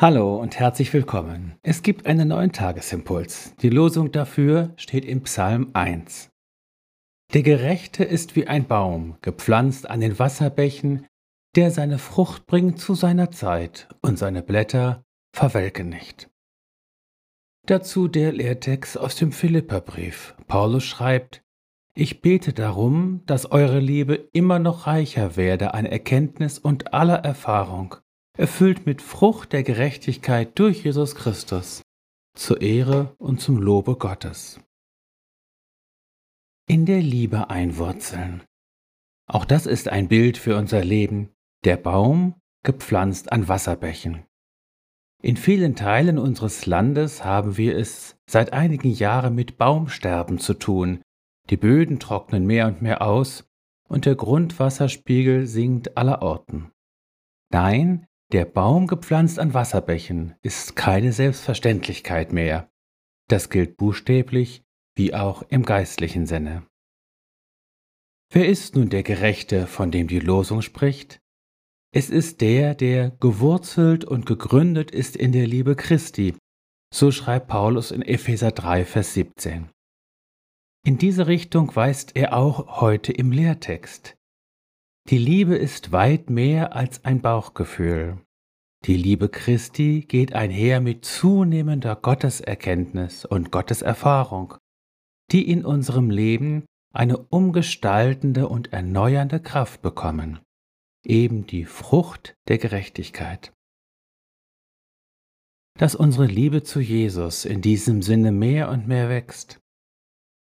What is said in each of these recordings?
Hallo und herzlich willkommen. Es gibt einen neuen Tagesimpuls. Die Losung dafür steht im Psalm 1. Der Gerechte ist wie ein Baum, gepflanzt an den Wasserbächen, der seine Frucht bringt zu seiner Zeit und seine Blätter verwelken nicht. Dazu der Lehrtext aus dem Philipperbrief. Paulus schreibt, ich bete darum, dass eure Liebe immer noch reicher werde an Erkenntnis und aller Erfahrung, erfüllt mit Frucht der Gerechtigkeit durch Jesus Christus, zur Ehre und zum Lobe Gottes. In der Liebe einwurzeln. Auch das ist ein Bild für unser Leben, der Baum gepflanzt an Wasserbächen. In vielen Teilen unseres Landes haben wir es seit einigen Jahren mit Baumsterben zu tun, die Böden trocknen mehr und mehr aus und der Grundwasserspiegel sinkt allerorten. Nein, der Baum gepflanzt an Wasserbächen ist keine Selbstverständlichkeit mehr. Das gilt buchstäblich wie auch im geistlichen Sinne. Wer ist nun der Gerechte, von dem die Losung spricht? Es ist der, der gewurzelt und gegründet ist in der Liebe Christi, so schreibt Paulus in Epheser 3, Vers 17. In diese Richtung weist er auch heute im Lehrtext. Die Liebe ist weit mehr als ein Bauchgefühl. Die Liebe Christi geht einher mit zunehmender Gotteserkenntnis und Gotteserfahrung, die in unserem Leben eine umgestaltende und erneuernde Kraft bekommen, eben die Frucht der Gerechtigkeit. Dass unsere Liebe zu Jesus in diesem Sinne mehr und mehr wächst,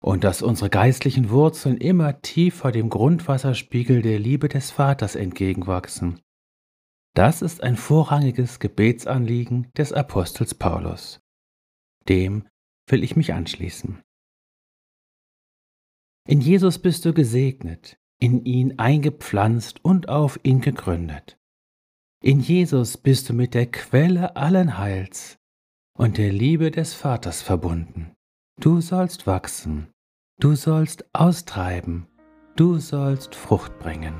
und dass unsere geistlichen Wurzeln immer tiefer dem Grundwasserspiegel der Liebe des Vaters entgegenwachsen. Das ist ein vorrangiges Gebetsanliegen des Apostels Paulus. Dem will ich mich anschließen. In Jesus bist du gesegnet, in ihn eingepflanzt und auf ihn gegründet. In Jesus bist du mit der Quelle allen Heils und der Liebe des Vaters verbunden. Du sollst wachsen, du sollst austreiben, du sollst Frucht bringen.